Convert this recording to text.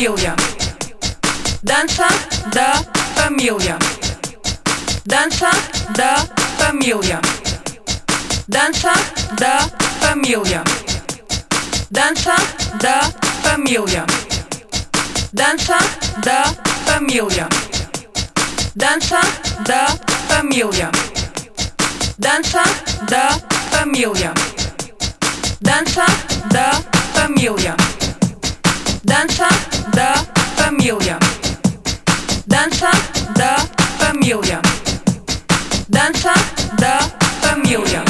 família. Dança da família. Dança da família. Dança da família. Dança da família. Dança da família. Dança da família. Dança da família. Dança da família. Данша да фамилия. Данша да фамилия. Данша да фамилия.